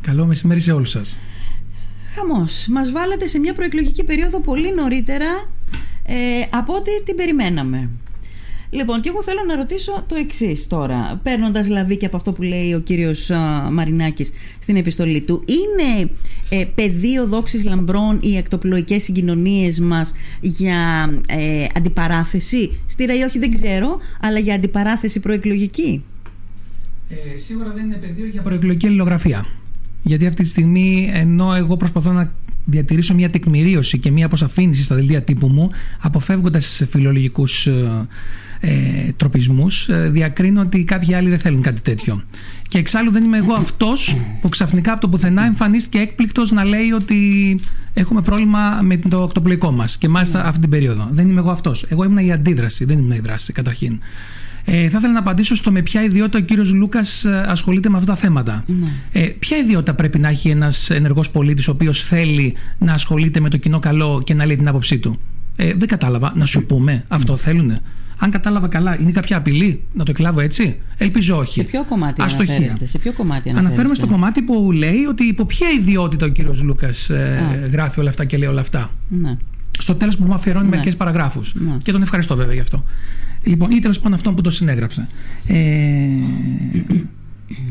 Καλό μεσημέρι σε όλους σας. Χαμός. Μας βάλατε σε μια προεκλογική περίοδο πολύ νωρίτερα ε, από ό,τι την περιμέναμε. Λοιπόν, και εγώ θέλω να ρωτήσω το εξής τώρα, παίρνοντας λαβή και από αυτό που λέει ο κύριος Μαρινάκης στην επιστολή του. Είναι ε, πεδίο δόξης λαμπρών οι εκτοπλοϊκές συγκοινωνίες μας για ε, αντιπαράθεση. Στήρα ή όχι, δεν ξέρω, αλλά για αντιπαράθεση προεκλογική; Ε, σίγουρα δεν είναι πεδίο για προεκλογική αλληλογραφία. Γιατί αυτή τη στιγμή, ενώ εγώ προσπαθώ να διατηρήσω μια τεκμηρίωση και μια αποσαφήνιση στα δελτία τύπου μου, αποφεύγοντας φιλολογικούς ε, ε τροπισμούς, ε, διακρίνω ότι κάποιοι άλλοι δεν θέλουν κάτι τέτοιο. Και εξάλλου δεν είμαι εγώ αυτός που ξαφνικά από το πουθενά εμφανίστηκε έκπληκτος να λέει ότι έχουμε πρόβλημα με το οκτωπλοϊκό μας. Και μάλιστα αυτή την περίοδο. Δεν είμαι εγώ αυτός. Εγώ ήμουν η αντίδραση, δεν ήμουν η δράση καταρχήν. Ε, θα ήθελα να απαντήσω στο με ποια ιδιότητα ο κύριος Λούκας ε, ασχολείται με αυτά τα θέματα. Ναι. Ε, ποια ιδιότητα πρέπει να έχει ένας ενεργός πολίτης ο οποίος θέλει να ασχολείται με το κοινό καλό και να λέει την άποψή του; Ε, δεν κατάλαβα. Να σου πούμε, αυτό θέλουνε; Αν κατάλαβα καλά, είναι κάποια απειλή; Να το εκλάβω έτσι; Ελπίζω όχι. Σε ποιο κομμάτι Αστοχία. αναφέρεστε; Σε ποιο κομμάτι Αναφέρομαι στο κομμάτι που λέει ότι υπό ποια ιδιότητα ο κύριος Λούκας ε, γράφει όλα αυτά και λέει όλα αυτά. Ναι. Στο τέλος που μου αφιερώνει ναι. μερικές παραγράφους. Ναι. Και τον ευχαριστώ βέβαια γι' αυτό. Λοιπόν, ή τέλος πάντων αυτό που το συνέγραψα. Ε,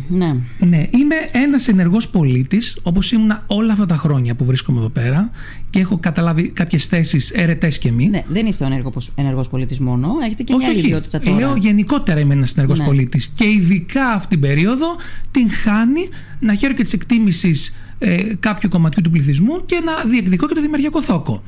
ναι. ναι. Είμαι ένας ενεργός πολίτης, όπως ήμουν όλα αυτά τα χρόνια που βρίσκομαι εδώ πέρα και έχω καταλάβει κάποιες θέσεις αιρετές και μη. Ναι, δεν είστε ο ενεργός πολίτης μόνο, έχετε και μια άλλη ιδιότητα τώρα. Λέω γενικότερα είμαι ένας ενεργός ναι. πολίτης και ειδικά αυτή την περίοδο την χάνει να χαίρω και της εκτίμησης ε, κάποιου κομματιού του πληθυσμού και να διεκδικώ και το δημιουργικό θόκο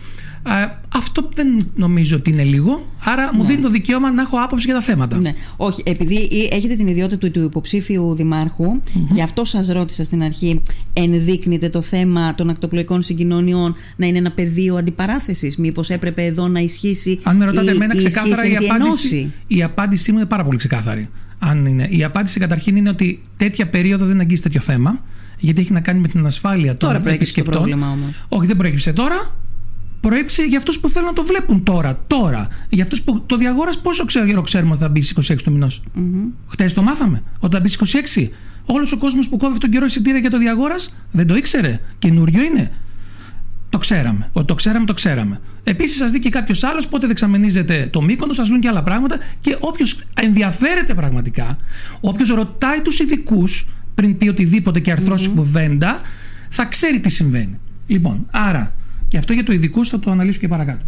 αυτό δεν νομίζω ότι είναι λίγο. Άρα μου ναι. δίνει το δικαίωμα να έχω άποψη για τα θέματα. Ναι. Όχι, επειδή έχετε την ιδιότητα του, του υποψήφιου δημάρχου, γι' αυτό σας ρώτησα στην αρχή, ενδείκνυται το θέμα των ακτοπλοϊκών συγκοινωνιών να είναι ένα πεδίο αντιπαράθεσης; Μήπως έπρεπε εδώ να ισχύσει. Αν με ρωτάτε εμένα ξεκάθαρα, η απάντηση, η απάντησή μου είναι πάρα πολύ ξεκάθαρη. Αν είναι. Η απάντηση καταρχήν είναι ότι τέτοια περίοδο δεν αγγίζει τέτοιο θέμα. Γιατί έχει να κάνει με την ασφάλεια των τώρα επισκεπτών. Τώρα πρόβλημα όμως. Όχι, δεν προέκυψε τώρα προέκυψε για αυτούς που θέλουν να το βλέπουν τώρα. Τώρα. Για αυτούς που το διαγόρας πόσο ξέρω, ξέρουμε ότι θα μπει 26 του μηνός; Mm-hmm. Χθε το μάθαμε. Όταν μπει 26. Όλος ο κόσμος που κόβει τον καιρό εισιτήρια για το διαγόρας δεν το ήξερε. Καινούριο είναι. Το ξέραμε. Ότι το ξέραμε, το ξέραμε. Επίσης, σας δει και κάποιος άλλος πότε δεξαμενίζεται το μήκονο, σας δουν και άλλα πράγματα. Και όποιος ενδιαφέρεται πραγματικά, όποιος ρωτάει τους ειδικούς πριν πει οτιδήποτε και αρθρώσει mm-hmm. κουβέντα, θα ξέρει τι συμβαίνει. Λοιπόν, άρα και αυτό για το ειδικού θα το αναλύσω και παρακάτω.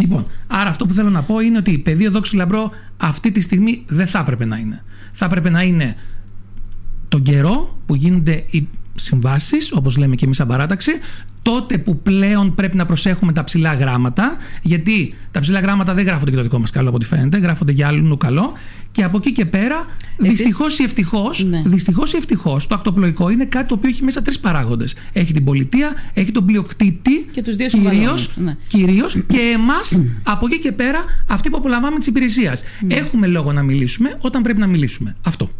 Λοιπόν, άρα αυτό που θέλω να πω είναι ότι η πεδίο δόξη λαμπρό αυτή τη στιγμή δεν θα έπρεπε να είναι. Θα έπρεπε να είναι τον καιρό που γίνονται οι συμβάσεις, όπως λέμε και εμείς σαν παράταξη, τότε που πλέον πρέπει να προσέχουμε τα ψηλά γράμματα, γιατί τα ψηλά γράμματα δεν γράφονται για το δικό μας καλό από ό,τι φαίνεται, γράφονται για άλλου καλό. Και από εκεί και πέρα, δυστυχώς ή ευτυχώς, ναι. δυστυχώς ή ευτυχώς, το ακτοπλοϊκό είναι κάτι το οποίο έχει μέσα τρεις παράγοντες. Έχει την πολιτεία, έχει τον πλειοκτήτη, και τους δύο κυρίως, ναι. και εμάς, από εκεί και πέρα, αυτοί που απολαμβάνουμε τη υπηρεσία. Ναι. Έχουμε λόγο να μιλήσουμε όταν πρέπει να μιλήσουμε. Αυτό.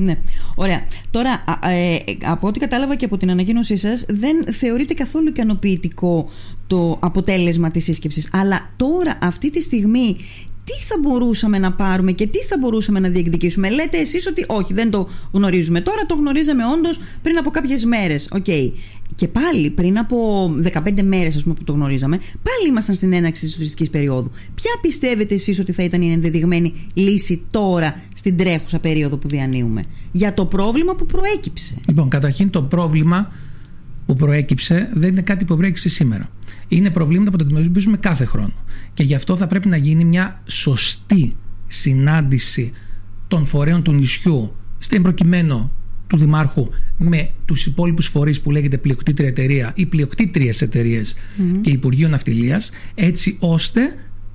Ναι. Ωραία. Τώρα, ε, από ό,τι κατάλαβα και από την ανακοίνωσή σας, δεν θεωρείται καθόλου ικανοποιητικό το αποτέλεσμα της σύσκεψης. Αλλά τώρα, αυτή τη στιγμή, τι θα μπορούσαμε να πάρουμε και τι θα μπορούσαμε να διεκδικήσουμε; Λέτε εσείς ότι όχι, δεν το γνωρίζουμε τώρα, το γνωρίζαμε όντως πριν από κάποιες μέρες. Οκ. Και πάλι πριν από 15 μέρες ας πούμε που το γνωρίζαμε, πάλι ήμασταν στην έναρξη της τουριστικής περίοδου. Ποια πιστεύετε εσείς ότι θα ήταν η ενδεδειγμένη λύση τώρα στην τρέχουσα περίοδο που διανύουμε; Για το πρόβλημα που προέκυψε. Λοιπόν, καταρχήν το πρόβλημα που προέκυψε δεν είναι κάτι που προέκυψε σήμερα. Είναι προβλήματα που τα αντιμετωπίζουμε κάθε χρόνο. Και γι' αυτό θα πρέπει να γίνει μια σωστή συνάντηση των φορέων του νησιού, στην προκειμένου του Δημάρχου, με τους υπόλοιπους φορείς που λέγεται πλειοκτήτρια εταιρεία ή πλειοκτήτριες εταιρείες και Υπουργείο Ναυτιλίας, έτσι ώστε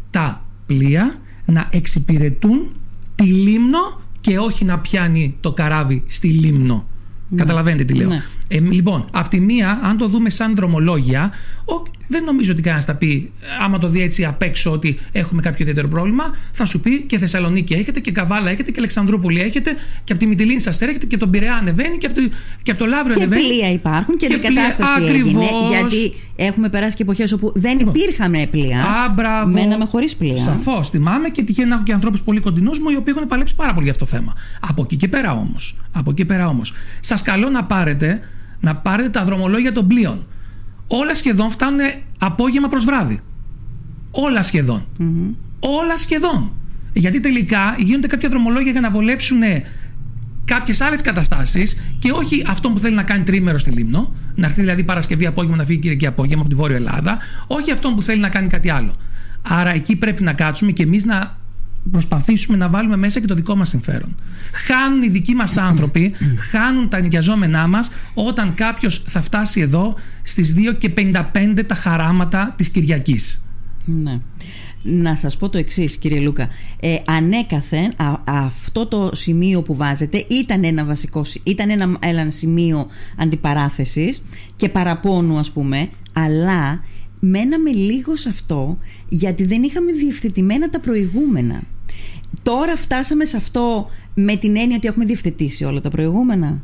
τα πλοία να εξυπηρετούν τη λίμνο και όχι να πιάνει το καράβι στη λίμνο. Ναι. Καταλαβαίνετε τι λέω. Ναι. Ε, λοιπόν, απ' τη μία, αν το δούμε σαν δρομολόγια, ο, δεν νομίζω ότι κανένας θα πει, άμα το δει έτσι απ' έξω, ότι έχουμε κάποιο ιδιαίτερο πρόβλημα, θα σου πει και Θεσσαλονίκη έχετε και Καβάλα έχετε και Αλεξανδρούπολη έχετε και από τη Μυτιλίνη σας έρχεται και τον Πειραιά ανεβαίνει και από το, και από το Λαύριο και ανεβαίνει. Και πλοία υπάρχουν και, και αντικατάσταση έγινε. Γιατί έχουμε περάσει και εποχές όπου δεν λοιπόν. υπήρχαν πλοία. Α, Μέναμε χωρίς πλοία. Σαφώς. Θυμάμαι και τυχαίνει να έχω και ανθρώπους πολύ κοντινούς μου οι οποίοι έχουν παλέψει πάρα πολύ για αυτό το θέμα. Από εκεί και πέρα όμως. Από εκεί πέρα όμως. Σας καλώ να πάρετε να πάρετε τα δρομολόγια των πλοίων. Όλα σχεδόν φτάνουν απόγευμα προς βράδυ. Όλα Όλα σχεδόν. Γιατί τελικά γίνονται κάποια δρομολόγια για να βολέψουν κάποιες άλλες καταστάσεις και όχι αυτό που θέλει να κάνει τρίμερο στη Λίμνο, να έρθει δηλαδή Παρασκευή απόγευμα να φύγει Κυριακή απόγευμα από τη Βόρεια Ελλάδα, όχι αυτό που θέλει να κάνει κάτι άλλο. Άρα εκεί πρέπει να κάτσουμε και εμείς να προσπαθήσουμε να βάλουμε μέσα και το δικό μας συμφέρον. Χάνουν οι δικοί μας άνθρωποι, χάνουν τα νοικιαζόμενά μας όταν κάποιος θα φτάσει εδώ στις 2 και 55 τα χαράματα της Κυριακής. Ναι. Να σας πω το εξής κύριε Λούκα ε, Ανέκαθεν αυτό το σημείο που βάζετε ήταν ένα βασικό ήταν ένα, ένα σημείο αντιπαράθεσης και παραπώνου ας πούμε αλλά μέναμε λίγο σε αυτό γιατί δεν είχαμε διευθετημένα τα προηγούμενα Τώρα φτάσαμε σε αυτό με την έννοια ότι έχουμε διευθετήσει όλα τα προηγούμενα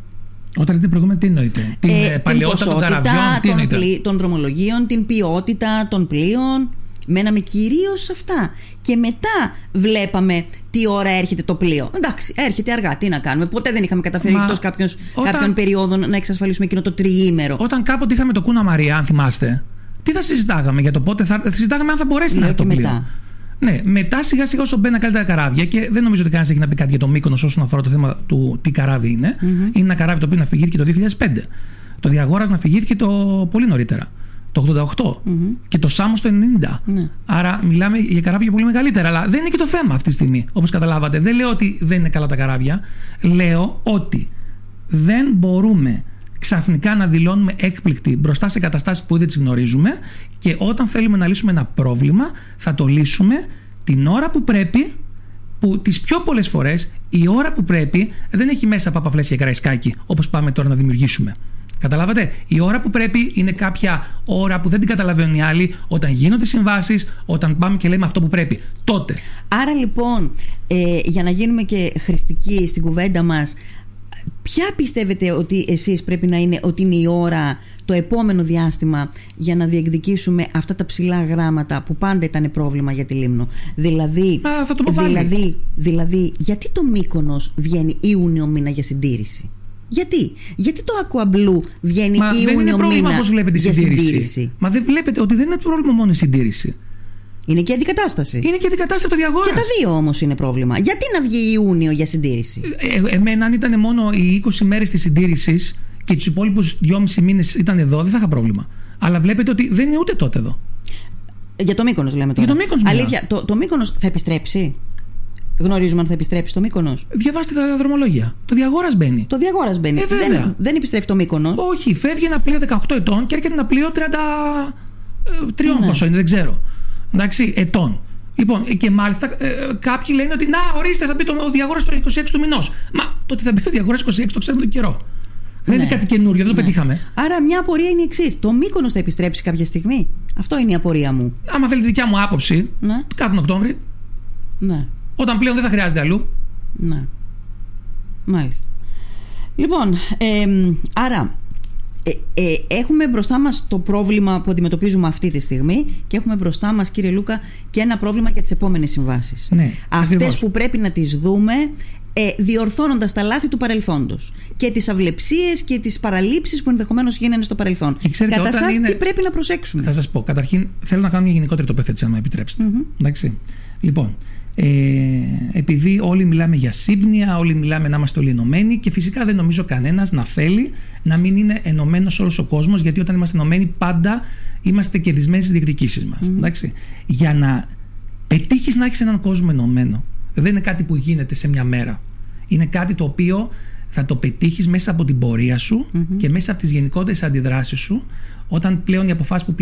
όταν λέτε προηγούμενα, τι εννοείτε, Την ε, παλαιότητα των καραβιών, τι εννοείτε; Των δρομολογίων, την ποιότητα των πλοίων. Μέναμε κυρίως σε αυτά. Και μετά βλέπαμε τι ώρα έρχεται το πλοίο. Εντάξει, έρχεται αργά. Τι να κάνουμε; Ποτέ δεν είχαμε καταφέρει εκτός κάποιων, όταν... κάποιων περιόδων να εξασφαλίσουμε εκείνο το τριήμερο. Όταν κάποτε είχαμε το Κούνα Μαρία, αν θυμάστε, τι θα συζητάγαμε για το πότε θα. συζητάγαμε αν θα μπορέσει Λέω να έρθει το πλοίο. Μετά. Ναι, μετά σιγά σιγά όσο μπαίνουν καλύτερα καράβια και δεν νομίζω ότι κανένας έχει να πει κάτι για το μήκονος όσον αφορά το θέμα του τι καράβι είναι. Mm-hmm. Είναι ένα καράβι το οποίο ναυπηγήθηκε το 2005. Το Διαγόρα ναυπηγήθηκε το πολύ νωρίτερα το 88 mm-hmm. και το Σάμο το 90. Ναι. Άρα μιλάμε για καράβια πολύ μεγαλύτερα. Αλλά δεν είναι και το θέμα αυτή τη στιγμή, όπως καταλάβατε. Δεν λέω ότι δεν είναι καλά τα καράβια. Λέω ότι δεν μπορούμε ξαφνικά να δηλώνουμε έκπληκτοι μπροστά σε καταστάσεις που δεν τις γνωρίζουμε και όταν θέλουμε να λύσουμε ένα πρόβλημα, θα το λύσουμε την ώρα που πρέπει. Που τις πιο πολλές φορές η ώρα που πρέπει δεν έχει μέσα παπαφλέσια και καραϊσκάκι όπως πάμε τώρα να δημιουργήσουμε. Καταλάβατε; Η ώρα που πρέπει είναι κάποια ώρα που δεν την καταλαβαίνουν οι άλλοι, όταν γίνονται συμβάσεις, όταν πάμε και λέμε αυτό που πρέπει. Τότε. Άρα λοιπόν, ε, για να γίνουμε και χρηστικοί στην κουβέντα μας, ποια πιστεύετε ότι εσείς πρέπει να είναι ότι είναι η ώρα το επόμενο διάστημα για να διεκδικήσουμε αυτά τα ψηλά γράμματα που πάντα ήταν πρόβλημα για τη Λίμνο; Δηλαδή, Α, θα το πω δηλαδή, δηλαδή, γιατί το Μύκονος βγαίνει Ιούνιο μήνα για συντήρηση; Γιατί, γιατί το Aqua βγαίνει Μα Ιούνιο δεν είναι πρόβλημα μήνα βλέπετε για συντήρηση. συντήρηση; Μα δεν βλέπετε ότι δεν είναι πρόβλημα μόνο η συντήρηση. Είναι και αντικατάσταση. Είναι και αντικατάσταση από το διαγόρα. Και τα δύο όμως είναι πρόβλημα. Γιατί να βγει Ιούνιο για συντήρηση; Ε, ε εμένα, αν ήταν μόνο οι 20 μέρες της συντήρησης και τους υπόλοιπους 2,5 μήνες ήταν εδώ, δεν θα είχα πρόβλημα. Αλλά βλέπετε ότι δεν είναι ούτε τότε εδώ. Για το Μήκονο λέμε τώρα. Για το Μήκονο. Αλήθεια, το, το Μήκονο θα επιστρέψει; Γνωρίζουμε αν θα επιστρέψει το Μήκονο. Διαβάστε τα δρομολόγια. Το διαγόρας μπαίνει. Το διαγόρας μπαίνει. Ε, δεν, δεν επιστρέφει το Μήκονο. Όχι, φεύγει ένα πλοίο 18 ετών και έρχεται ένα πλοίο 33 ε, ναι. πόσο είναι, δεν ξέρω. Εντάξει, ετών. Λοιπόν, και μάλιστα ε, κάποιοι λένε ότι να, ορίστε, θα μπει το διαγόρας στο 26 του μηνός. Μα το ότι θα μπει το διαγόρας 26 το ξέρουμε τον καιρό. Δεν είναι ναι. κάτι καινούριο, δεν το ναι. πετύχαμε. Άρα, μια απορία είναι η εξής. Το Μήκονος θα επιστρέψει κάποια στιγμή; Αυτό είναι η απορία μου. Άμα θέλει τη δικιά μου άποψη, ναι. κάτω τον Οκτώβρη. Ναι. Όταν πλέον δεν θα χρειάζεται αλλού. Ναι. Μάλιστα. Λοιπόν, άρα ε, ε, έχουμε μπροστά μας το πρόβλημα που αντιμετωπίζουμε αυτή τη στιγμή και έχουμε μπροστά μας κύριε Λούκα και ένα πρόβλημα για τις επόμενες συμβάσεις. Ναι, Αυτές που πρέπει να τις δούμε ε, διορθώνοντας τα λάθη του παρελθόντος και τις αυλεψίες και τις παραλήψεις που ενδεχομένως γίνανε στο παρελθόν. Ξέρετε, Κατά σας είναι... τι πρέπει να προσέξουμε; Θα σας πω. Καταρχήν θέλω να κάνω μια γενικότερη τοποθέτηση αν με επιτρέψετε. Εντάξει. Λοιπόν, ε, επειδή όλοι μιλάμε για σύμπνοια, όλοι μιλάμε να είμαστε όλοι ενωμένοι και φυσικά δεν νομίζω κανένας να θέλει να μην είναι ενωμένος όλος ο κόσμος, γιατί όταν είμαστε ενωμένοι πάντα είμαστε κερδισμένοι στις διεκδικήσεις μας. Για να πετύχεις να έχεις έναν κόσμο ενωμένο, δεν είναι κάτι που γίνεται σε μια μέρα. Είναι κάτι το οποίο θα το πετύχεις μέσα από την πορεία σου και μέσα από τις γενικότερες αντιδράσεις σου, όταν πλέον οι αποφάσεις που,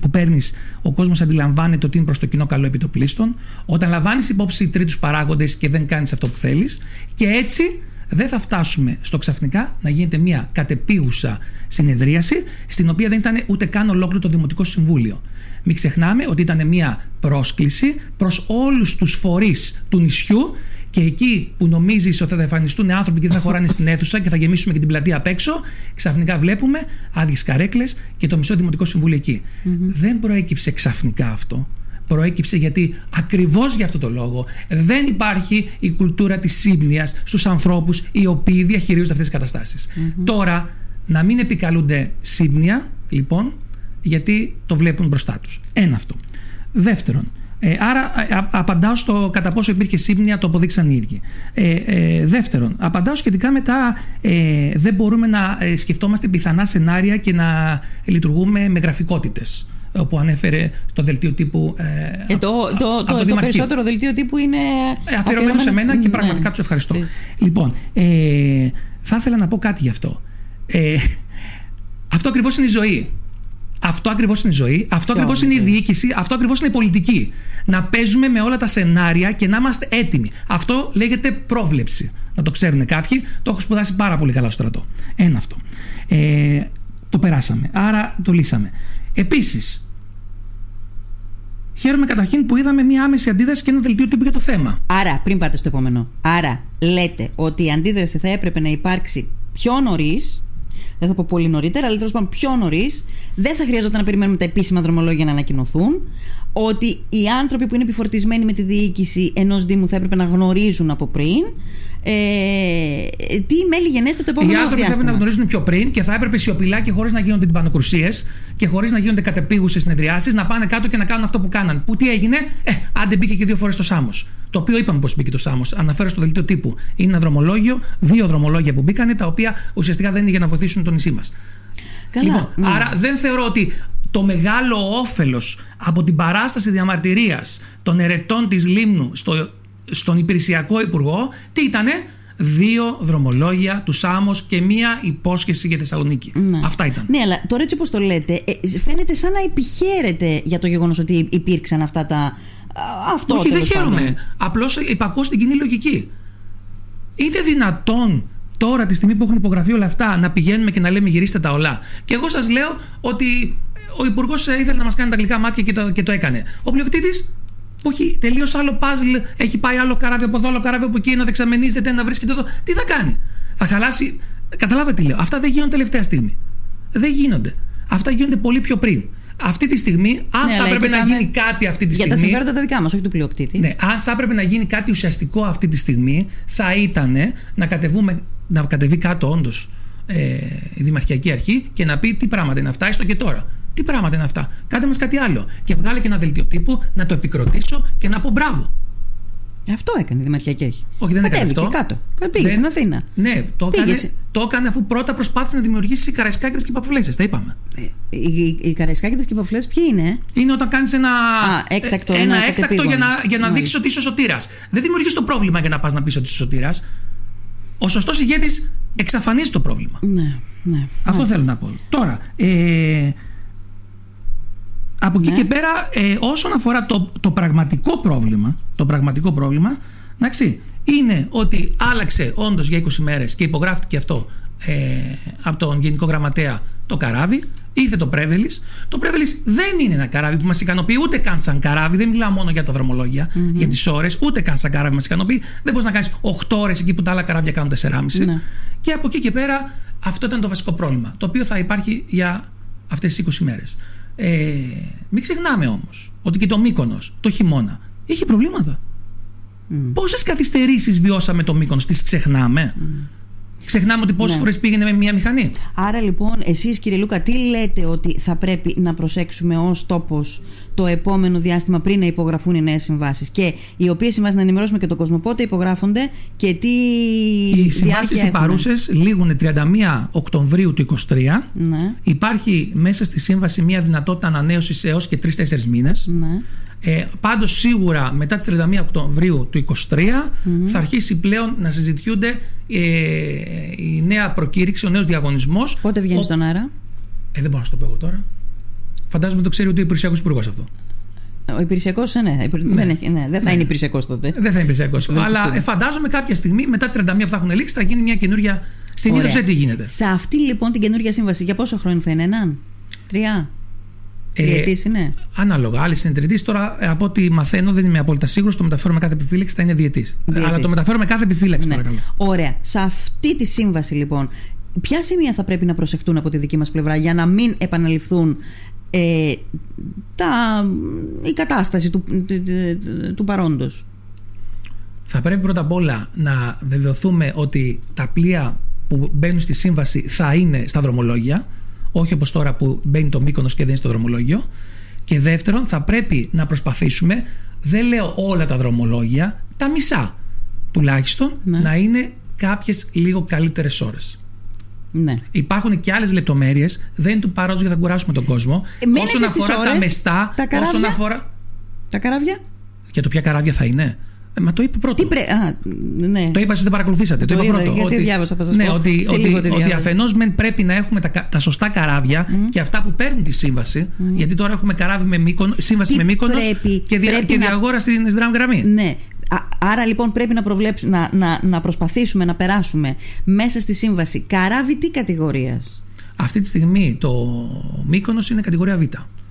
που παίρνεις, ο κόσμος αντιλαμβάνεται ότι είναι προς το κοινό καλό επιτοπλίστων, όταν λαμβάνεις υπόψη τρίτους παράγοντες και δεν κάνεις αυτό που θέλεις, και έτσι δεν θα φτάσουμε στο ξαφνικά να γίνεται μια κατεπίγουσα συνεδρίαση, στην οποία δεν ήταν ούτε καν ολόκληρο το Δημοτικό Συμβούλιο. Μην ξεχνάμε ότι ήταν μια πρόσκληση προς όλους τους φορείς του νησιού και εκεί που νομίζεις ότι θα εμφανιστούν άνθρωποι και δεν θα χωράνε στην αίθουσα και θα γεμίσουμε και την πλατεία απ' έξω, ξαφνικά βλέπουμε άδειες καρέκλες και το μισό δημοτικό συμβούλιο εκεί. Δεν προέκυψε ξαφνικά αυτό. Προέκυψε γιατί ακριβώς για αυτό το λόγο δεν υπάρχει η κουλτούρα της σύμπνοιας στους ανθρώπους οι οποίοι διαχειρίζονται αυτές τις καταστάσεις. Τώρα να μην επικαλούνται σύμπνοια, λοιπόν, γιατί το βλέπουν μπροστά τους. Ένα αυτό. Δεύτερον, ε, άρα απαντάω στο κατά πόσο υπήρχε σύμπνοια, το αποδείξαν οι ίδιοι. Ε, ε, δεύτερον, απαντάω σχετικά με τα ε, δεν μπορούμε να σκεφτόμαστε πιθανά σενάρια και να λειτουργούμε με γραφικότητες όπου ανέφερε το δελτίο τύπου. Ε, το, το, το, το, περισσότερο δελτίο τύπου είναι. Ε, αφιερωμένο σε μένα και ναι, πραγματικά ναι, τους ευχαριστώ. Λοιπόν, ε, θα ήθελα να πω κάτι γι' αυτό. Ε, αυτό ακριβώς είναι η ζωή. Αυτό ακριβώς είναι η ζωή, αυτό ακριβώς είναι η διοίκηση, αυτό ακριβώς είναι η πολιτική. Να παίζουμε με όλα τα σενάρια και να είμαστε έτοιμοι. Αυτό λέγεται πρόβλεψη. Να το ξέρουν κάποιοι. Το έχω σπουδάσει πάρα πολύ καλά στο στρατό. Ένα αυτό. Ε, το περάσαμε. Άρα το λύσαμε. Επίσης, χαίρομαι καταρχήν που είδαμε μία άμεση αντίδραση και ένα δελτίο τύπου για το θέμα. Άρα, πριν πάτε στο επόμενο. Άρα, λέτε ότι η αντίδραση θα έπρεπε να υπάρξει πιο νωρίς δεν θα πω πολύ νωρίτερα, αλλά τέλος πάντων πιο νωρίς. Δεν θα χρειαζόταν να περιμένουμε τα επίσημα δρομολόγια να ανακοινωθούν. Ότι οι άνθρωποι που είναι επιφορτισμένοι με τη διοίκηση ενός Δήμου θα έπρεπε να γνωρίζουν από πριν ε, τι μέλη γενέστε το επόμενο Οι άνθρωποι θα έπρεπε να γνωρίζουν πιο πριν και θα έπρεπε σιωπηλά και χωρίς να γίνονται τυμπανοκρουσίε και χωρίς να γίνονται κατεπίγουσες συνεδριάσεις να πάνε κάτω και να κάνουν αυτό που κάναν. Που τι έγινε, ε, άντε μπήκε και δύο φορές το Σάμος. Το οποίο είπαμε πώ μπήκε το Σάμος. Αναφέρω στο δελτίο τύπου. Είναι ένα δρομολόγιο, δύο δρομολόγια που μπήκανε, τα οποία ουσιαστικά δεν είναι για να βοηθήσουν το νησί μας. Λοιπόν, ναι. Άρα δεν θεωρώ ότι το μεγάλο όφελος από την παράσταση διαμαρτυρίας των ερετών της Λίμνου στο, στον υπηρεσιακό υπουργό, τι ήτανε, δύο δρομολόγια του Σάμος και μία υπόσχεση για Θεσσαλονίκη. Ναι. Αυτά ήταν. Ναι, αλλά τώρα έτσι όπως το λέτε, ε, φαίνεται σαν να επιχαίρετε για το γεγονός ότι υπήρξαν αυτά τα. Αυτό Όχι, δεν χαίρομαι. Απλώς υπακούω στην κοινή λογική. Είναι δυνατόν τώρα, τη στιγμή που έχουν υπογραφεί όλα αυτά, να πηγαίνουμε και να λέμε γυρίστε τα όλα. Και εγώ σας λέω ότι ο Υπουργός ήθελε να μας κάνει τα γλυκά μάτια και το, και το έκανε. Ο πλειοκτήτης που έχει τελείως άλλο παζλ, έχει πάει άλλο καράβι από εδώ, άλλο καράβι από εκεί, να δεξαμενίζεται, να βρίσκεται εδώ. Τι θα κάνει, θα χαλάσει. Καταλάβατε τι λέω. Αυτά δεν γίνονται τελευταία στιγμή. Δεν γίνονται. Αυτά γίνονται πολύ πιο πριν. Αυτή τη στιγμή, αν ναι, θα έπρεπε να γίνει κάτι αυτή τη στιγμή. Για τα συμφέροντα τα δικά μας, όχι του πλειοκτήτη. Ναι, αν θα έπρεπε να γίνει κάτι ουσιαστικό αυτή τη στιγμή, θα ήταν να, κατεβούμε, να κατεβεί κάτω όντως ε, η Δημαρχιακή Αρχή και να πει τι πράγματα είναι αυτά, έστω και τώρα. Τι πράγματα είναι αυτά. Κάντε μας κάτι άλλο. Και βγάλε και ένα δελτίο τύπου να το επικροτήσω και να πω μπράβο. Αυτό έκανε η Δημαρχιακή Αρχή. Όχι, δεν έκανε αυτό. κάτω. Πήγε δεν... στην Αθήνα. Ναι, το έκανε, το έκανε αφού πρώτα προσπάθησε να δημιουργήσει καραϊσκάκιδες και παποφλέσε. Τα είπαμε. Ε, οι, οι καραϊσκάκιδες και παποφλέσε ποιοι είναι; Είναι όταν κάνεις ένα, Α, έκτακτο, ένα, ένα έκτακτο για να, για να δείξεις ότι είσαι σωτήρας. Δεν δημιουργείς το πρόβλημα για να πας να πεις ότι είσαι σωτήρας. Ο σωστός ηγέτης εξαφανίζει το πρόβλημα. Ναι, ναι. Αυτό θέλω να πω. Τώρα, ε, από εκεί ναι. και πέρα, ε, όσον αφορά το, το πραγματικό πρόβλημα, το πραγματικό πρόβλημα, εντάξει, είναι ότι άλλαξε όντως για 20 μέρες και υπογράφτηκε αυτό ε, από τον Γενικό Γραμματέα το καράβι. Ήρθε το Πρέβελης. Το Πρέβελης δεν είναι ένα καράβι που μας ικανοποιεί ούτε καν σαν καράβι. Δεν μιλάω μόνο για τα δρομολογια για τις ώρες, ούτε καν σαν καράβι μας ικανοποιεί. Δεν μπορείς να κάνεις 8 ώρες εκεί που τα άλλα καράβια κάνουν 4,5. Ναι. Και από εκεί και πέρα, αυτό ήταν το βασικό πρόβλημα. Το οποίο θα υπάρχει για αυτές τις 20 μέρες. Ε, μην ξεχνάμε όμως ότι και το Μύκονος το χειμώνα είχε προβλήματα. Mm. Πόσες καθυστερήσεις βιώσαμε το Μύκονος, τις ξεχνάμε. Ξεχνάμε ότι πόσες ναι. φορές πήγαινε με μία μηχανή. Άρα λοιπόν, εσείς κύριε Λούκα, τι λέτε ότι θα πρέπει να προσέξουμε ως τόπος το επόμενο διάστημα πριν να υπογραφούν οι νέες συμβάσεις. Και οι οποίες συμβάσεις να ενημερώσουμε και τον κόσμο πότε υπογράφονται και τι. Οι συμβάσεις οι παρούσες λήγουν 31 Οκτωβρίου του 2023. Ναι. Υπάρχει μέσα στη σύμβαση μια δυνατότητα ανανέωσης έως και 3-4 μήνες. Ναι. Ε, Πάντως σίγουρα μετά τις 31 Οκτωβρίου του 2023 θα αρχίσει πλέον να συζητιούνται ε, η νέα προκήρυξη, ο νέος διαγωνισμός. Πότε βγαίνει ο... στον αέρα; Ε, δεν μπορώ να σου το πω εγώ τώρα. Φαντάζομαι το ξέρει ότι ο υπηρεσιακός υπουργός αυτό. Ο υπηρεσιακός, ε, ναι, ναι. Δεν, ναι, δεν θα ναι. είναι υπηρεσιακός τότε. Δεν θα είναι υπηρεσιακός. Αλλά ε, φαντάζομαι κάποια στιγμή μετά τις 31 που θα έχουν λήξει θα γίνει μια καινούργια. Συνήθως έτσι γίνεται. Σε αυτή λοιπόν την καινούργια σύμβαση, για πόσο χρόνο θα είναι, έναν, τρία; Ε, τριετής είναι. Ανάλογα. Άλλη είναι τριετής. Τώρα, ε, από ό,τι μαθαίνω, δεν είμαι απόλυτα σίγουρος. Το μεταφέρω με κάθε επιφύλαξη θα είναι διετής. Αλλά το μεταφέρω με κάθε επιφύλαξη, ναι. παρακαλώ. Ωραία. Σε αυτή τη σύμβαση, λοιπόν, ποια σημεία θα πρέπει να προσεχτούν από τη δική μας πλευρά για να μην επαναληφθούν ε, τα, η κατάσταση του, του, του παρόντος; Θα πρέπει πρώτα απ' όλα να βεβαιωθούμε ότι τα πλοία που μπαίνουν στη σύμβαση θα είναι στα δρομολόγια, όχι όπως τώρα που μπαίνει το μήκονος και δεν είναι στο δρομολόγιο. Και δεύτερον, θα πρέπει να προσπαθήσουμε, δεν λέω όλα τα δρομολόγια, τα μισά τουλάχιστον, Ναι. να είναι κάποιες λίγο καλύτερες ώρες. Ναι. Υπάρχουν και άλλες λεπτομέρειες, δεν είναι του παρόντος γιατί θα κουράσουμε τον κόσμο. Ε, μένετε όσον στις αφορά τα ώρες, μεστά, τα καράβια. όσον αφορά. Τα καράβια. Για το ποια καράβια θα είναι. Ε, μα το είπε πρώτο. Τι πρέ... Α, ναι. Το είπα ότι δεν παρακολουθήσατε. Το, Το είπα είδα, πρώτο. γιατί ότι, διάβασα, θα σας ναι, πω. ότι, Σε ότι, λίγο τη ότι διάβασα. αφενός μεν πρέπει να έχουμε τα, κα- τα σωστά καράβια και αυτά που παίρνουν τη σύμβαση. Γιατί τώρα έχουμε καράβι με μήκονο, σύμβαση Τι με μήκονος πρέπει- και, δια, πρέπει και να- διαγόρα στην Ισδράμ γραμμή. Ναι. Α- Άρα λοιπόν πρέπει να, προβλέψουμε, να, να, να προσπαθήσουμε να περάσουμε μέσα στη σύμβαση καράβι τι κατηγορίας; Αυτή τη στιγμή το Μύκονος είναι κατηγορία Β.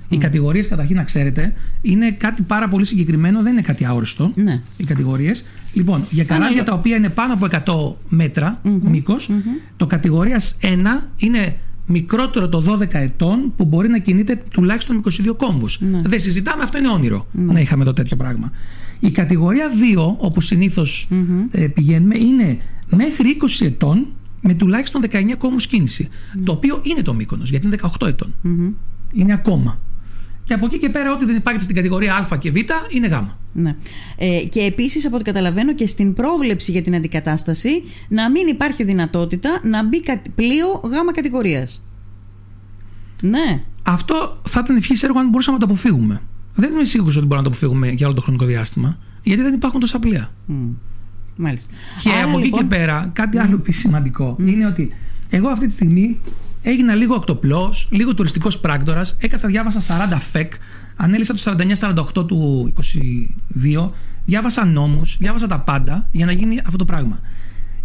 Οι κατηγορίες, καταρχήν να ξέρετε, είναι κάτι πάρα πολύ συγκεκριμένο, δεν είναι κάτι αόριστο. Ναι. Οι κατηγορίες. Λοιπόν, για καράβια Ανάλογα. τα οποία είναι πάνω από 100 μέτρα μήκος, το κατηγορίας 1 είναι μικρότερο το 12 ετών που μπορεί να κινείται τουλάχιστον 22 κόμβους. Δεν συζητάμε, αυτό είναι όνειρο να είχαμε εδώ τέτοιο πράγμα. Η κατηγορία 2, όπου συνήθως, ε, πηγαίνουμε, είναι μέχρι 20 ετών με τουλάχιστον 19 κόμβους κίνηση. Το οποίο είναι το Μύκονος, γιατί είναι 18 ετων Είναι ακόμα. Και από εκεί και πέρα, ό,τι δεν υπάρχει στην κατηγορία Α και Β είναι Γ. Ναι. Ε, και επίσης από ό,τι καταλαβαίνω και στην πρόβλεψη για την αντικατάσταση να μην υπάρχει δυνατότητα να μπει κατ- πλοίο γάμα κατηγορίας. Ναι. Αυτό θα ήταν ευχή έργο αν μπορούσαμε να το αποφύγουμε. Δεν είμαι σίγουρος ότι μπορούμε να το αποφύγουμε για όλο το χρονικό διάστημα, γιατί δεν υπάρχουν τόσα πλοία. Μμ. Μάλιστα. Και Άρα, από εκεί λοιπόν, και πέρα, κάτι άλλο επίσης σημαντικό είναι ότι εγώ αυτή τη στιγμή έγινα λίγο ακτοπλό, λίγο τουριστικός πράκτορας. Έκατσα, διάβασα 40 φεκ, ανέλησα το 49-48 του 22, διάβασα νόμους, διάβασα τα πάντα για να γίνει αυτό το πράγμα.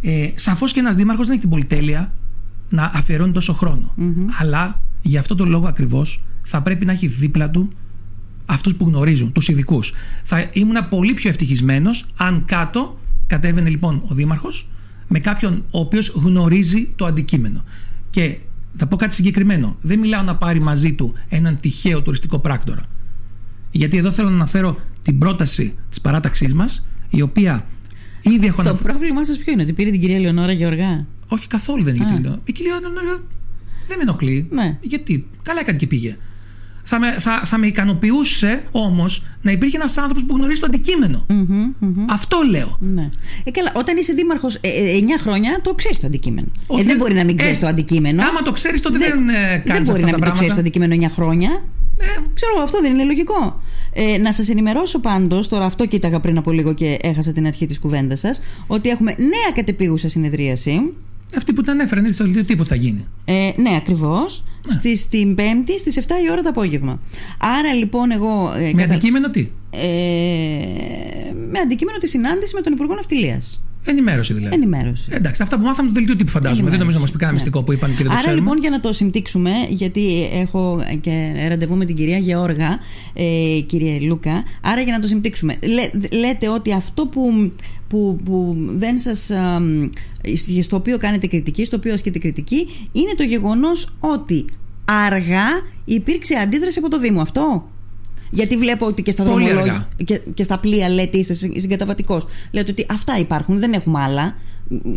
Ε, Σαφώς και ένας δήμαρχος δεν έχει την πολυτέλεια να αφιερώνει τόσο χρόνο. Αλλά για αυτό το λόγο ακριβώς θα πρέπει να έχει δίπλα του αυτούς που γνωρίζουν, τους ειδικούς. Θα ήμουν πολύ πιο ευτυχισμένος αν κάτω κατέβαινε λοιπόν ο Δήμαρχος με κάποιον ο οποίος γνωρίζει το αντικείμενο. Και θα πω κάτι συγκεκριμένο. Δεν μιλάω να πάρει μαζί του έναν τυχαίο τουριστικό πράκτορα. Γιατί εδώ θέλω να αναφέρω την πρόταση της παράταξής μας, η οποία ήδη έχω Το αναφέρει. πρόβλημά σας ποιο είναι, ότι πήρε την κυρία Λεωνόρα Γεωργά; Όχι καθόλου δεν είναι Α. γιατί λέω. Η κυρία Λεωνόρα δεν με ενοχλεί. Ναι. Γιατί. Καλά έκανε και πήγε. Θα με, θα, θα με ικανοποιούσε όμω να υπήρχε ένα άνθρωπο που γνωρίζει το αντικείμενο. Μμμ, μμμ. Αυτό λέω. Ναι. Ε, καλά, όταν είσαι δήμαρχο ε, ε, 9 χρόνια, το ξέρει το αντικείμενο. Όχι, ε, δεν μπορεί να μην ε, ξέρει το αντικείμενο. Άμα το ξέρει, τότε δεν, δεν ε, δεν κάνει μπορεί αυτά να τα μην το ξέρει το πράγματα. αντικείμενο 9 χρόνια. Ε, Ξέρω εγώ, αυτό δεν είναι λογικό. Ε, να σα ενημερώσω πάντω, τώρα αυτό κοίταγα πριν από λίγο και έχασα την αρχή τη κουβέντα σα, ότι έχουμε νέα κατεπίγουσα συνεδρίαση. αυτή που την ανέφεραν έτσι στο δελτίο τύπου θα γίνει. Ε, ναι, ακριβώ. Στις, την Πέμπτη στις 7 η ώρα το απόγευμα. Άρα λοιπόν εγώ. ε, Με κατα- αντικείμενο τι; ε, με αντικείμενο τη συνάντηση με τον Υπουργό Ναυτιλίας. Ενημέρωση δηλαδή. Ενημέρωση. Εντάξει, αυτά που μάθαμε το δελτίο τύπου φαντάζομαι. Δεν νομίζω να μας πει κανένα Ναι. μυστικό που είπαν και δεν το Άρα ξέρουμε. λοιπόν για να το συμπτύξουμε, γιατί έχω και ραντεβού με την κυρία Γεώργα, ε, κύριε Λούκα, άρα για να το συμπτύξουμε, λέ- λέτε ότι αυτό που, που, που δεν σας, α, μ, στο οποίο κάνετε κριτική, στο οποίο ασκείτε κριτική, είναι το γεγονός ότι αργά υπήρξε αντίδραση από το Δήμο. Αυτό; Γιατί βλέπω ότι και στα Πολύ δρομολόγια αργά. και, και στα πλοία λέτε είστε συγκαταβατικός. Λέτε ότι αυτά υπάρχουν, δεν έχουμε άλλα.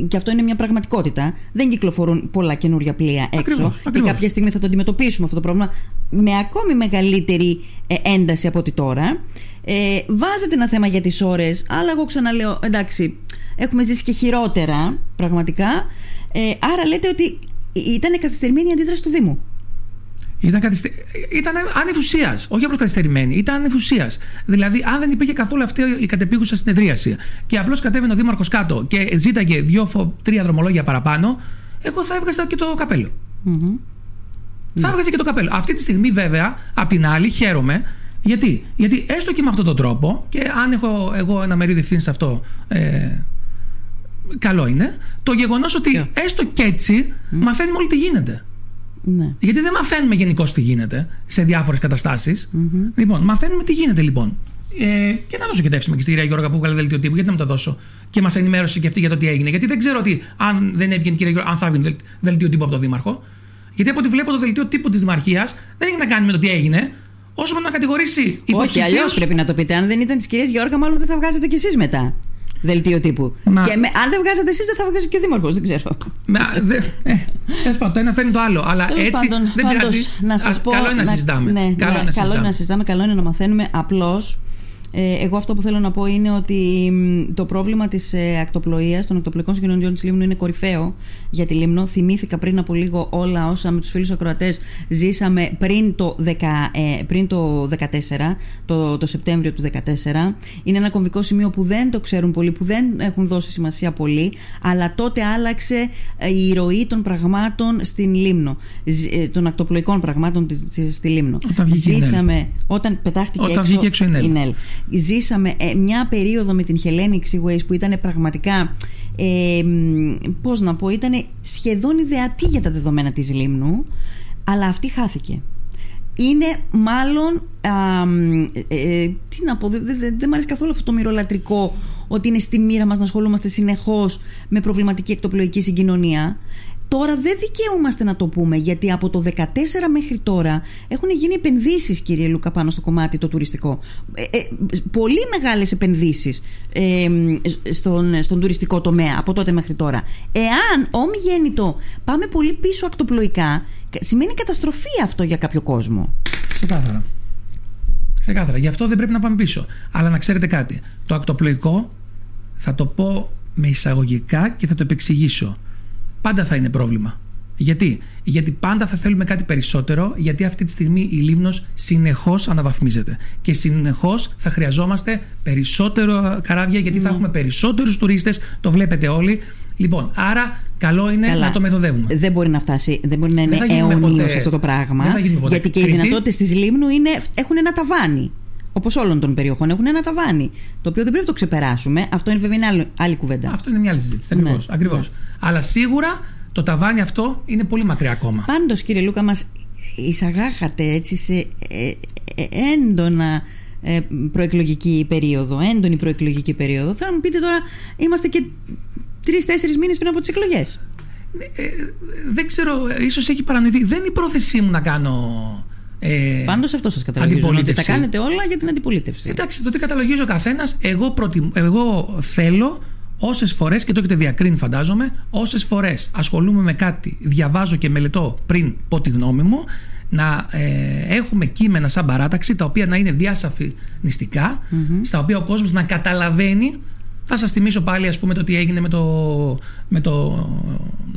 Και αυτό είναι μια πραγματικότητα. Δεν κυκλοφορούν πολλά καινούργια πλοία έξω. Ακριβώς, Και ακριβώς. κάποια στιγμή θα το αντιμετωπίσουμε αυτό το πρόβλημα με ακόμη μεγαλύτερη ε, ένταση από ό,τι τώρα. Ε, βάζετε ένα θέμα για τις ώρες, αλλά εγώ ξαναλέω, εντάξει, έχουμε ζήσει και χειρότερα πραγματικά. Ε, άρα λέτε ότι ήταν καθυστερημένη η αντίδραση του Δήμου. Ήταν, καθυστε... ήταν ανεφουσία. Όχι απλώς καθυστερημένη. Ήταν ανεφουσία. Δηλαδή, αν δεν υπήρχε καθόλου αυτή η κατεπίγουσα συνεδρίαση και απλώς κατέβαινε ο Δήμαρχος κάτω και ζήταγε δύο, φο- τρία δρομολόγια παραπάνω, εγώ θα έβγαζα και το καπέλο. Θα έβγαζα και το καπέλο. Αυτή τη στιγμή, βέβαια, απ' την άλλη, χαίρομαι. Γιατί, Γιατί έστω και με αυτόν τον τρόπο, και αν έχω εγώ ένα μερίδιο ευθύνης σε αυτό, ε, καλό είναι, το γεγονός ότι έστω και έτσι μαθαίνουμε όλοι τι γίνεται. Ναι. Γιατί δεν μαθαίνουμε γενικώ τι γίνεται σε διάφορες Λοιπόν, μαθαίνουμε τι γίνεται λοιπόν. Ε, και να δώσω και τεύσιμα και στη κυρία Γιώργα που βγάλε δελτίο τύπου, γιατί να μου το δώσω. Και μας ενημέρωσε και αυτή για το τι έγινε. Γιατί δεν ξέρω ότι αν δεν έβγαινε η κυρία Γιώργα, αν θα έβγαινε δελ- δελτίο τύπου από τον Δήμαρχο. Γιατί από ό,τι βλέπω το δελτίο τύπου της Δημαρχίας δεν έχει να κάνει με το τι έγινε, όσο με να κατηγορήσει Όχι, υποψηφίους- αλλιώς πρέπει να το πείτε. Αν δεν ήταν της κυρίας Γεώργα, μάλλον δεν θα βγάζετε κι εσείς μετά. Δελτίο τύπου. Μα- Και με- αν δεν βγάζατε εσείς, δεν θα βγάζει και ο Δήμαρχος, δεν ξέρω. Μα, δε, ε, τέλος πάντων, το ένα φέρνει το άλλο. Αλλά Τέλος έτσι πάντων, δεν πάντως, πειράζει. Να σας Α, πω, καλό είναι να, συζητάμε. Ναι, καλό ναι, είναι να καλό είναι συζητάμε. να συζητάμε, καλό είναι να μαθαίνουμε. Απλώς. Ε, εγώ αυτό που θέλω να πω είναι ότι μ, το πρόβλημα της ε, ακτοπλοείας, των ακτοπλοϊκών συγκοινωνιών της Λίμνου είναι κορυφαίο για τη Λίμνο. Θυμήθηκα πριν από λίγο όλα όσα με τους φίλους ακροατές ζήσαμε πριν το, 10, ε, πριν το 14, το, το Σεπτέμβριο του 2014. Είναι ένα κομβικό σημείο που δεν το ξέρουν πολλοί, που δεν έχουν δώσει σημασία πολύ, αλλά τότε άλλαξε ε, η ροή των πραγμάτων στην Λίμνο, Ζ- ε, των ακτοπλοϊκών πραγμάτων της- της- στη Λίμνο. Όταν βγήκε η Νέλ. Ζήσαμε, όταν πετάχτηκε Όταν έξω, βγήκε έξω η Νέλ. Η Νέλ. Ζήσαμε ε, μια περίοδο με την Hellenic Seaways που ήταν πραγματικά ε, μ, πώς να πω, ήταν σχεδόν ιδεατή για τα δεδομένα της Λίμνου αλλά αυτή χάθηκε. Είναι μάλλον α, μ, ε, ε, τι να πω, δεν δε, δε, δεν μ' αρέσει καθόλου αυτό το μυρολατρικό ότι είναι στη μοίρα μας να ασχολούμαστε συνεχώς με προβληματική εκτοπλοϊκή συγκοινωνία Τώρα δεν δικαιούμαστε να το πούμε γιατί από το 2014 μέχρι τώρα έχουν γίνει επενδύσεις κύριε Λούκα πάνω στο κομμάτι το τουριστικό. Ε, ε, πολύ μεγάλες επενδύσεις ε, στον, στον τουριστικό τομέα από τότε μέχρι τώρα. Εάν ομιγέννητο πάμε πολύ πίσω ακτοπλοϊκά σημαίνει καταστροφή αυτό για κάποιο κόσμο. Ξεκάθαρα. Ξεκάθαρα. Γι' αυτό δεν πρέπει να πάμε πίσω. Αλλά να ξέρετε κάτι. Το ακτοπλοϊκό θα το πω με εισαγωγικά και θα το επεξηγήσω. Πάντα θα είναι πρόβλημα. Γιατί; Γιατί πάντα θα θέλουμε κάτι περισσότερο, γιατί αυτή τη στιγμή η Λίμνος συνεχώς αναβαθμίζεται. Και συνεχώς θα χρειαζόμαστε περισσότερο καράβια, γιατί θα έχουμε περισσότερους τουρίστες, το βλέπετε όλοι. Λοιπόν, άρα καλό είναι Καλά. να το μεθοδεύουμε. Δεν μπορεί να φτάσει, δεν μπορεί να είναι θα γίνουμε αιωνίως ποτέ- αυτό το πράγμα. δεν θα γίνουμε ποτέ γιατί και οι Κρήτη. δυνατότητες της Λίμνου είναι, έχουν ένα ταβάνι. Όπως όλων των περιοχών έχουν ένα ταβάνι. Το οποίο δεν πρέπει να το ξεπεράσουμε. Αυτό είναι βέβαια είναι άλλη, άλλη κουβέντα. Αυτό είναι μια άλλη συζήτηση. Ναι. Ακριβώς, ακριβώς. Αλλά σίγουρα το ταβάνι αυτό είναι πολύ μακριά ακόμα. Πάντως, κύριε Λούκα, μας εισαγάγατε έτσι σε ε, ε, έντονα ε, προεκλογική περίοδο. Έντονη προεκλογική περίοδο. Θα μου πείτε τώρα, είμαστε και τρει-τέσσερι μήνες πριν από τις εκλογές. Δεν ξέρω, ίσως έχει παρανοηθεί. Δεν είναι η πρόθεσή μου να κάνω. Ε, Πάντως αυτό σας καταλαβαίνω. Ότι τα αντιπολίτευση. κάνετε όλα για την αντιπολίτευση. Εντάξει, το τι καταλογίζει ο καθένας, εγώ, προτιμ- εγώ θέλω όσες φορές, και το έχετε διακρίνει φαντάζομαι, όσες φορές ασχολούμαι με κάτι, διαβάζω και μελετώ πριν πω τη γνώμη μου, να ε, έχουμε κείμενα σαν παράταξη τα οποία να είναι διασαφινιστικά, στα οποία ο κόσμος να καταλαβαίνει θα σας θυμίσω πάλι ας πούμε το τι έγινε με το, με το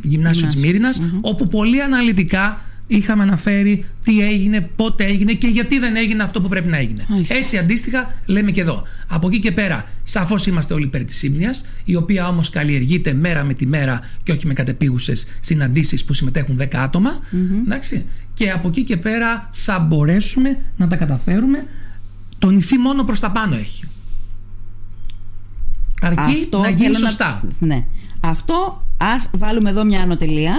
γυμνάσιο της μυρινας όπου πολύ αναλυτικά είχαμε αναφέρει τι έγινε, πότε έγινε και γιατί δεν έγινε αυτό που πρέπει να έγινε. Μάλιστα. Έτσι αντίστοιχα λέμε και εδώ. Από εκεί και πέρα σαφώς είμαστε όλοι υπέρ της σύμνοιας η οποία όμως καλλιεργείται μέρα με τη μέρα και όχι με κατεπίγουσες συναντήσεις που συμμετέχουν 10 ατομα Εντάξει. Και από εκεί και πέρα θα μπορέσουμε να τα καταφέρουμε. Το νησί μόνο προς τα πάνω έχει. Αρκεί να γίνει θέλω σωστά. Ναι. Αυτό ας βάλουμε εδώ μια ανωτελεία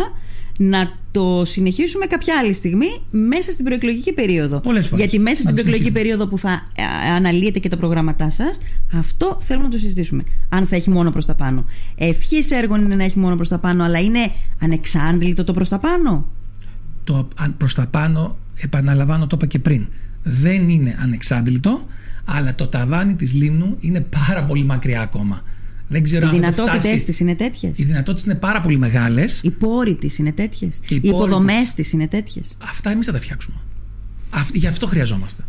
να το συνεχίσουμε κάποια άλλη στιγμή μέσα στην προεκλογική περίοδο. Πολλές φορές. Γιατί μέσα Να στην το προεκλογική συνεχίσουμε. περίοδο που θα ε, αναλύετε και τα προγράμματά σας αυτό θέλουμε να το συζητήσουμε. Αν θα έχει μόνο προς τα πάνω. Ευχής έργων είναι να έχει μόνο προς τα πάνω, αλλά είναι ανεξάντλητο το προς τα πάνω; το αν- προς τα πάνω, επαναλαμβάνω το είπα και πριν, δεν είναι ανεξάντλητο, αλλά το ταβάνι της Λίμνου είναι πάρα πολύ μακριά ακόμα. Δεν ξέρω Οι αν θα το δυνατότητες φτάσει. της είναι τέτοιες. Οι δυνατότητες είναι πάρα πολύ μεγάλες. Οι πόροι της είναι τέτοιες. Και οι Οι πόροι υποδομές της είναι τέτοιες. Αυτά εμείς θα τα φτιάξουμε. Αυ- Γι' αυτό χρειαζόμαστε.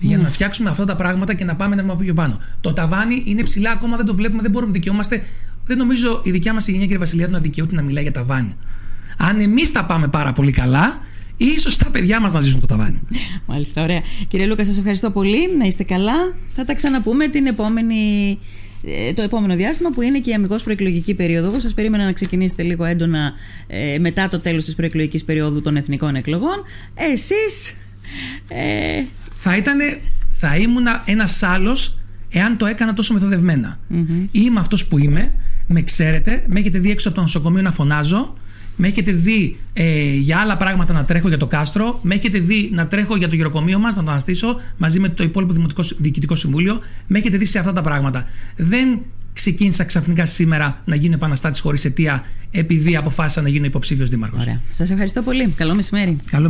Για Ναι. να φτιάξουμε αυτά τα πράγματα και να πάμε ένα βήμα πιο πάνω. Το ταβάνι είναι ψηλά, ακόμα δεν το βλέπουμε, δεν μπορούμε να δικαιούμαστε. Δεν νομίζω η δικιά μας γενιά, κύριε Βασιλιάδου, να δικαιούται να μιλάει για ταβάνι. Αν εμείς τα πάμε πάρα πολύ καλά, ίσως τα παιδιά μας να ζήσουν το ταβάνι. Μάλιστα, ωραία. Κύριε Λούκα, σας ευχαριστώ πολύ. Να είστε καλά. Θα τα ξαναπούμε την επόμενη, ε, το επόμενο διάστημα που είναι και η αμυγός προεκλογική περίοδο. Εγώ σας περίμενα να ξεκινήσετε λίγο έντονα ε, μετά το τέλος της προεκλογικής περίοδου των εθνικών εκλογών. Εσείς... Ε, θα ήταν, θα ήμουν ένας άλλος εάν το έκανα τόσο μεθοδευμένα. Είμαι αυτός που είμαι, με ξέρετε, με έχετε δει έξω από το νοσοκομείο να φωνάζω, με έχετε δει ε, για άλλα πράγματα να τρέχω για το κάστρο, με έχετε δει να τρέχω για το γεροκομείο μας, να το αναστήσω μαζί με το υπόλοιπο Δημοτικό Διοικητικό Συμβούλιο, με έχετε δει σε αυτά τα πράγματα. Δεν ξεκίνησα ξαφνικά σήμερα να γίνω επαναστάτης χωρίς αιτία επειδή αποφάσισα να γίνω υποψήφιος δήμαρχος. ωραία. Σας ευχαριστώ πολύ. Καλό μεσημέρι. Καλό